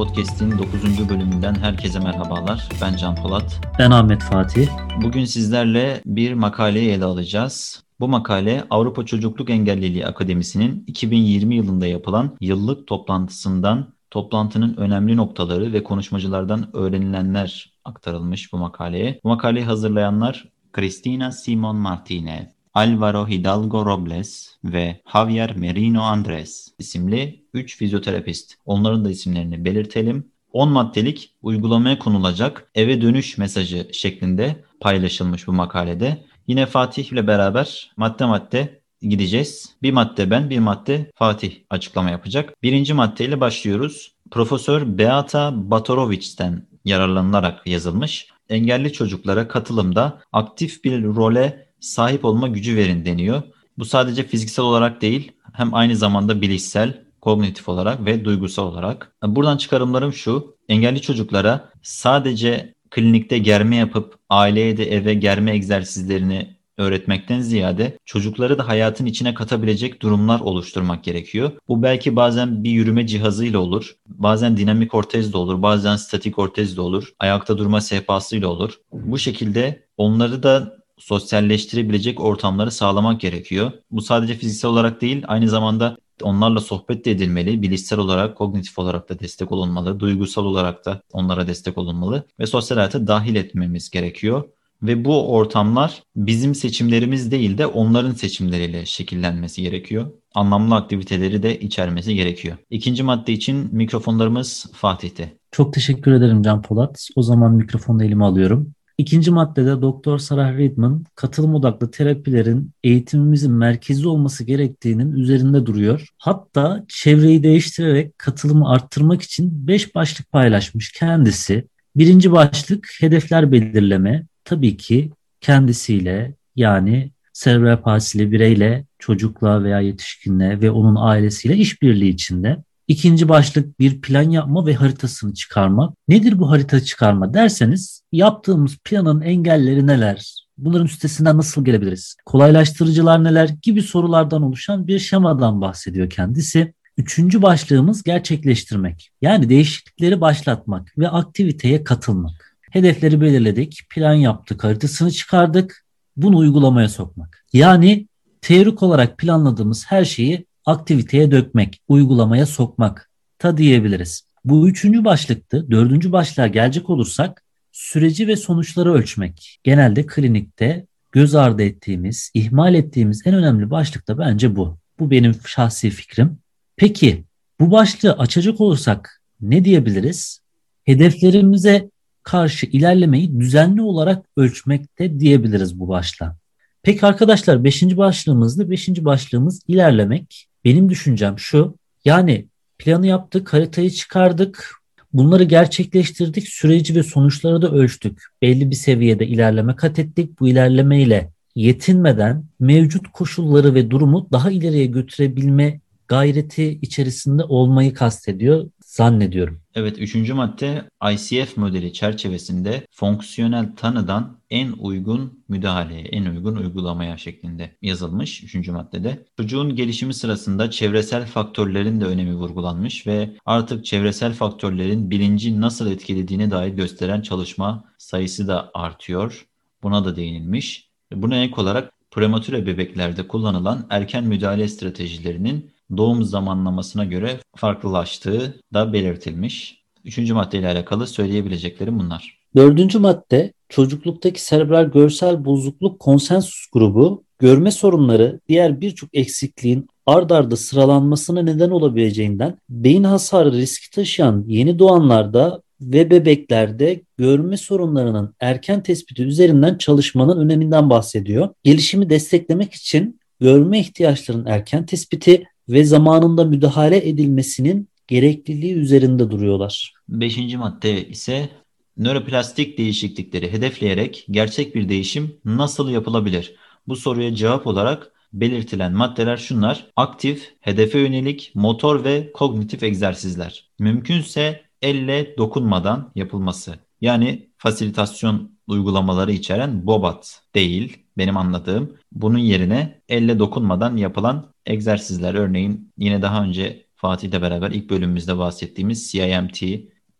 Podcast'in 9. bölümünden herkese merhabalar. Ben Can Polat. Ben Ahmet Fatih. Bugün sizlerle bir makaleyi ele alacağız. Bu makale Avrupa Çocukluk Engelliliği Akademisi'nin 2020 yılında yapılan yıllık toplantısından toplantının önemli noktaları ve konuşmacılardan öğrenilenler aktarılmış bu makaleye. Bu makaleyi hazırlayanlar Cristina Simon Martinez, Alvaro Hidalgo Robles ve Javier Merino Andres isimli 3 fizyoterapist. Onların da isimlerini belirtelim. 10 maddelik uygulamaya konulacak eve dönüş mesajı şeklinde paylaşılmış bu makalede. Yine Fatih ile beraber madde madde gideceğiz. Bir madde ben, bir madde Fatih açıklama yapacak. Birinci maddeyle başlıyoruz. Profesör Beata Batorovic'ten yararlanılarak yazılmış. Engelli çocuklara katılımda aktif bir role sahip olma gücü verin deniyor. Bu sadece fiziksel olarak değil, hem aynı zamanda bilişsel, kognitif olarak ve duygusal olarak. Buradan çıkarımlarım şu. Engelli çocuklara sadece klinikte germe yapıp aileye de eve germe egzersizlerini öğretmekten ziyade çocukları da hayatın içine katabilecek durumlar oluşturmak gerekiyor. Bu belki bazen bir yürüme cihazıyla olur, bazen dinamik ortez de olur, bazen statik ortez de olur, ayakta durma sehpasıyla olur. Bu şekilde onları da sosyalleştirebilecek ortamları sağlamak gerekiyor. Bu sadece fiziksel olarak değil, aynı zamanda onlarla sohbet de edilmeli. Bilişsel olarak, kognitif olarak da destek olunmalı. Duygusal olarak da onlara destek olunmalı. Ve sosyal hayata dahil etmemiz gerekiyor. Ve bu ortamlar bizim seçimlerimiz değil de onların seçimleriyle şekillenmesi gerekiyor. Anlamlı aktiviteleri de içermesi gerekiyor. İkinci madde için mikrofonlarımız Fatih'te. Çok teşekkür ederim Can Polat. O zaman mikrofonu elime alıyorum. İkinci maddede Doktor Sarah Redman katılım odaklı terapilerin eğitimimizin merkezi olması gerektiğinin üzerinde duruyor. Hatta çevreyi değiştirerek katılımı arttırmak için 5 başlık paylaşmış kendisi. Birinci başlık hedefler belirleme. Tabii ki kendisiyle yani serebral palsili bireyle, çocukla veya yetişkinle ve onun ailesiyle işbirliği içinde. İkinci başlık bir plan yapma ve haritasını çıkarmak. Nedir bu harita çıkarma derseniz yaptığımız planın engelleri neler? Bunların üstesinden nasıl gelebiliriz? Kolaylaştırıcılar neler gibi sorulardan oluşan bir şemadan bahsediyor kendisi. Üçüncü başlığımız gerçekleştirmek. Yani değişiklikleri başlatmak ve aktiviteye katılmak. Hedefleri belirledik, plan yaptık, haritasını çıkardık. Bunu uygulamaya sokmak. Yani teorik olarak planladığımız her şeyi aktiviteye dökmek, uygulamaya sokmak ta diyebiliriz. Bu üçüncü başlıktı. Dördüncü başlığa gelecek olursak süreci ve sonuçları ölçmek. Genelde klinikte göz ardı ettiğimiz, ihmal ettiğimiz en önemli başlık da bence bu. Bu benim şahsi fikrim. Peki bu başlığı açacak olursak ne diyebiliriz? Hedeflerimize karşı ilerlemeyi düzenli olarak ölçmekte diyebiliriz bu başlığa. Peki arkadaşlar 5. başlığımızda 5. başlığımız ilerlemek. Benim düşüncem şu. Yani planı yaptık, haritayı çıkardık. Bunları gerçekleştirdik, süreci ve sonuçları da ölçtük. Belli bir seviyede ilerleme kat ettik. Bu ilerlemeyle yetinmeden mevcut koşulları ve durumu daha ileriye götürebilme gayreti içerisinde olmayı kastediyor zannediyorum. Evet üçüncü madde ICF modeli çerçevesinde fonksiyonel tanıdan en uygun müdahaleye, en uygun uygulamaya şeklinde yazılmış üçüncü maddede. Çocuğun gelişimi sırasında çevresel faktörlerin de önemi vurgulanmış ve artık çevresel faktörlerin bilinci nasıl etkilediğine dair gösteren çalışma sayısı da artıyor. Buna da değinilmiş. Buna ek olarak prematüre bebeklerde kullanılan erken müdahale stratejilerinin doğum zamanlamasına göre farklılaştığı da belirtilmiş. Üçüncü maddeyle alakalı söyleyebileceklerim bunlar. Dördüncü madde çocukluktaki serebral görsel bozukluk konsensus grubu görme sorunları diğer birçok eksikliğin ard arda sıralanmasına neden olabileceğinden beyin hasarı riski taşıyan yeni doğanlarda ve bebeklerde görme sorunlarının erken tespiti üzerinden çalışmanın öneminden bahsediyor. Gelişimi desteklemek için görme ihtiyaçlarının erken tespiti ve zamanında müdahale edilmesinin gerekliliği üzerinde duruyorlar. Beşinci madde ise nöroplastik değişiklikleri hedefleyerek gerçek bir değişim nasıl yapılabilir? Bu soruya cevap olarak belirtilen maddeler şunlar. Aktif, hedefe yönelik, motor ve kognitif egzersizler. Mümkünse elle dokunmadan yapılması. Yani fasilitasyon uygulamaları içeren BOBAT değil benim anladığım. Bunun yerine elle dokunmadan yapılan egzersizler örneğin yine daha önce Fatih ile beraber ilk bölümümüzde bahsettiğimiz CIMT,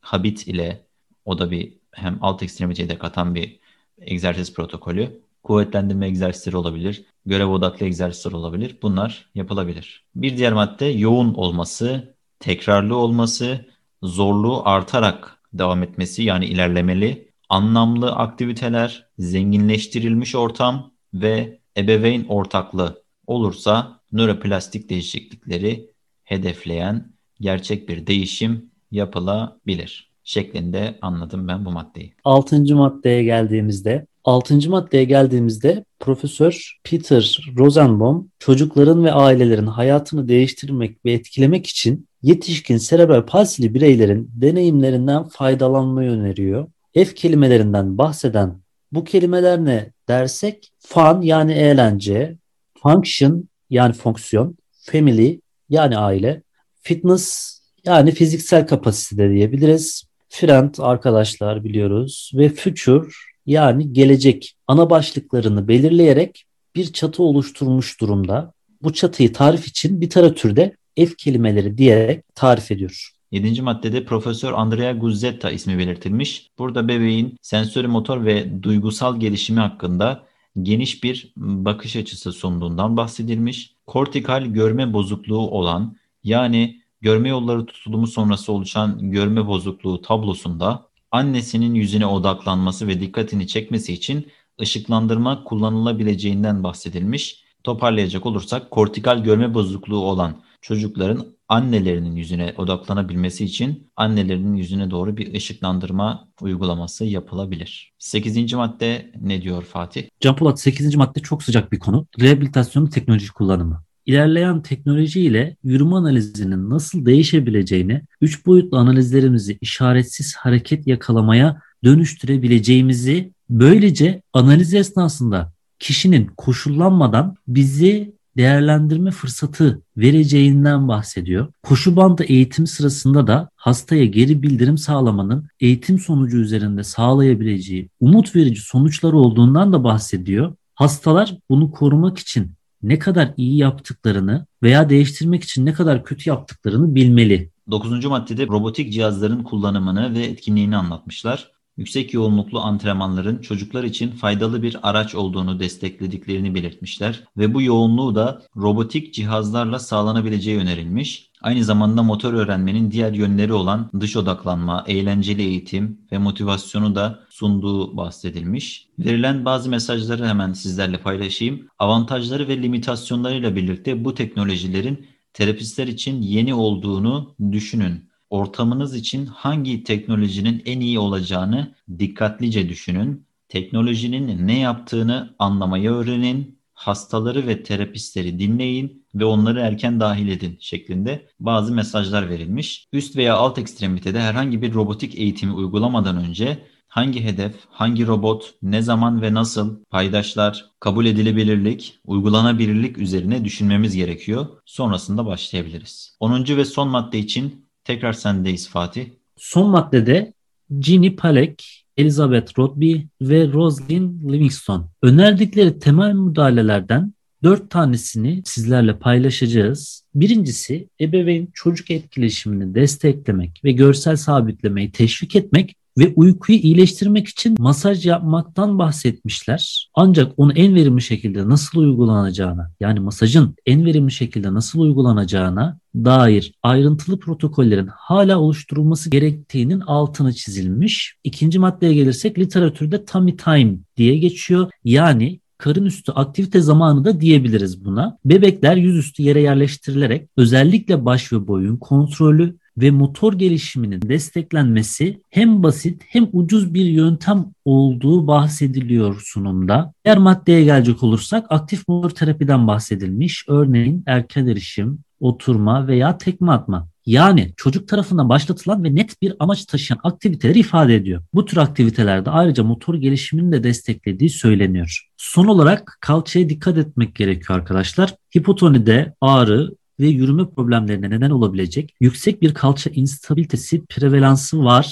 Habit ile o da bir hem alt ekstremiteyi de katan bir egzersiz protokolü. Kuvvetlendirme egzersizleri olabilir, görev odaklı egzersizler olabilir. Bunlar yapılabilir. Bir diğer madde yoğun olması, tekrarlı olması, zorluğu artarak devam etmesi yani ilerlemeli, anlamlı aktiviteler, zenginleştirilmiş ortam ve ebeveyn ortaklığı olursa nöroplastik değişiklikleri hedefleyen gerçek bir değişim yapılabilir şeklinde anladım ben bu maddeyi. Altıncı maddeye geldiğimizde Altıncı maddeye geldiğimizde Profesör Peter Rosenbaum çocukların ve ailelerin hayatını değiştirmek ve etkilemek için yetişkin serebral palsili bireylerin deneyimlerinden faydalanmayı öneriyor. F kelimelerinden bahseden bu kelimeler ne dersek fun yani eğlence, function yani fonksiyon, family yani aile, fitness yani fiziksel kapasite diyebiliriz. Friend arkadaşlar biliyoruz ve future yani gelecek ana başlıklarını belirleyerek bir çatı oluşturmuş durumda. Bu çatıyı tarif için literatürde F kelimeleri diyerek tarif ediyor. Yedinci maddede Profesör Andrea Guzzetta ismi belirtilmiş. Burada bebeğin sensörü motor ve duygusal gelişimi hakkında geniş bir bakış açısı sunduğundan bahsedilmiş. Kortikal görme bozukluğu olan yani görme yolları tutulumu sonrası oluşan görme bozukluğu tablosunda annesinin yüzüne odaklanması ve dikkatini çekmesi için ışıklandırma kullanılabileceğinden bahsedilmiş. Toparlayacak olursak kortikal görme bozukluğu olan çocukların annelerinin yüzüne odaklanabilmesi için annelerinin yüzüne doğru bir ışıklandırma uygulaması yapılabilir. 8. madde ne diyor Fatih? Can Polat 8. madde çok sıcak bir konu. Rehabilitasyon teknoloji kullanımı. İlerleyen teknoloji ile yürüme analizinin nasıl değişebileceğini, üç boyutlu analizlerimizi işaretsiz hareket yakalamaya dönüştürebileceğimizi, böylece analiz esnasında kişinin koşullanmadan bizi değerlendirme fırsatı vereceğinden bahsediyor. Koşu bandı eğitim sırasında da hastaya geri bildirim sağlamanın eğitim sonucu üzerinde sağlayabileceği umut verici sonuçlar olduğundan da bahsediyor. Hastalar bunu korumak için ne kadar iyi yaptıklarını veya değiştirmek için ne kadar kötü yaptıklarını bilmeli. 9. maddede robotik cihazların kullanımını ve etkinliğini anlatmışlar yüksek yoğunluklu antrenmanların çocuklar için faydalı bir araç olduğunu desteklediklerini belirtmişler ve bu yoğunluğu da robotik cihazlarla sağlanabileceği önerilmiş. Aynı zamanda motor öğrenmenin diğer yönleri olan dış odaklanma, eğlenceli eğitim ve motivasyonu da sunduğu bahsedilmiş. Verilen bazı mesajları hemen sizlerle paylaşayım. Avantajları ve limitasyonlarıyla birlikte bu teknolojilerin terapistler için yeni olduğunu düşünün ortamınız için hangi teknolojinin en iyi olacağını dikkatlice düşünün. Teknolojinin ne yaptığını anlamayı öğrenin. Hastaları ve terapistleri dinleyin ve onları erken dahil edin şeklinde bazı mesajlar verilmiş. Üst veya alt ekstremitede herhangi bir robotik eğitimi uygulamadan önce hangi hedef, hangi robot, ne zaman ve nasıl, paydaşlar, kabul edilebilirlik, uygulanabilirlik üzerine düşünmemiz gerekiyor. Sonrasında başlayabiliriz. 10. ve son madde için Tekrar sendeyiz Fatih. Son maddede Ginny Palek, Elizabeth Rodby ve Rosalind Livingston. Önerdikleri temel müdahalelerden dört tanesini sizlerle paylaşacağız. Birincisi ebeveyn çocuk etkileşimini desteklemek ve görsel sabitlemeyi teşvik etmek ve uykuyu iyileştirmek için masaj yapmaktan bahsetmişler. Ancak onu en verimli şekilde nasıl uygulanacağına yani masajın en verimli şekilde nasıl uygulanacağına dair ayrıntılı protokollerin hala oluşturulması gerektiğinin altını çizilmiş. İkinci maddeye gelirsek literatürde tummy time diye geçiyor. Yani karın üstü aktivite zamanı da diyebiliriz buna. Bebekler yüzüstü yere yerleştirilerek özellikle baş ve boyun kontrolü ve motor gelişiminin desteklenmesi hem basit hem ucuz bir yöntem olduğu bahsediliyor sunumda. Diğer maddeye gelecek olursak aktif motor terapiden bahsedilmiş. Örneğin erken erişim, oturma veya tekme atma. Yani çocuk tarafından başlatılan ve net bir amaç taşıyan aktiviteleri ifade ediyor. Bu tür aktivitelerde ayrıca motor gelişimini de desteklediği söyleniyor. Son olarak kalçaya dikkat etmek gerekiyor arkadaşlar. Hipotonide ağrı, ve yürüme problemlerine neden olabilecek yüksek bir kalça instabilitesi prevalansı var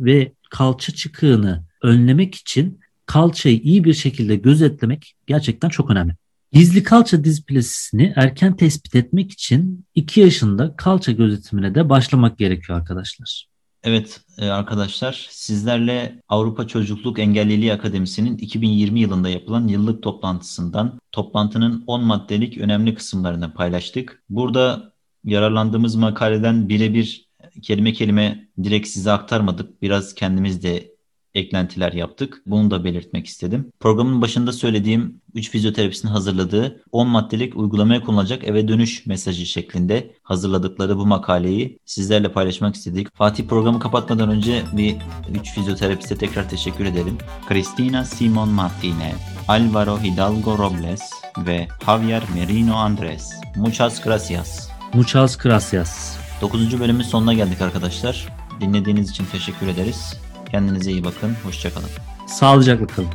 ve kalça çıkığını önlemek için kalçayı iyi bir şekilde gözetlemek gerçekten çok önemli. Gizli kalça displasisini erken tespit etmek için 2 yaşında kalça gözetimine de başlamak gerekiyor arkadaşlar. Evet e, arkadaşlar sizlerle Avrupa Çocukluk Engelliliği Akademisi'nin 2020 yılında yapılan yıllık toplantısından toplantının 10 maddelik önemli kısımlarını paylaştık. Burada yararlandığımız makaleden birebir kelime kelime direkt size aktarmadık. Biraz kendimiz de eklentiler yaptık. Bunu da belirtmek istedim. Programın başında söylediğim 3 fizyoterapistin hazırladığı 10 maddelik uygulamaya konulacak eve dönüş mesajı şeklinde hazırladıkları bu makaleyi sizlerle paylaşmak istedik. Fatih programı kapatmadan önce bir 3 fizyoterapiste tekrar teşekkür edelim. Cristina Simon Martinez, Alvaro Hidalgo Robles ve Javier Merino Andres. Muchas gracias. Muchas gracias. 9. bölümün sonuna geldik arkadaşlar. Dinlediğiniz için teşekkür ederiz. Kendinize iyi bakın. Hoşçakalın. Sağlıcakla kalın.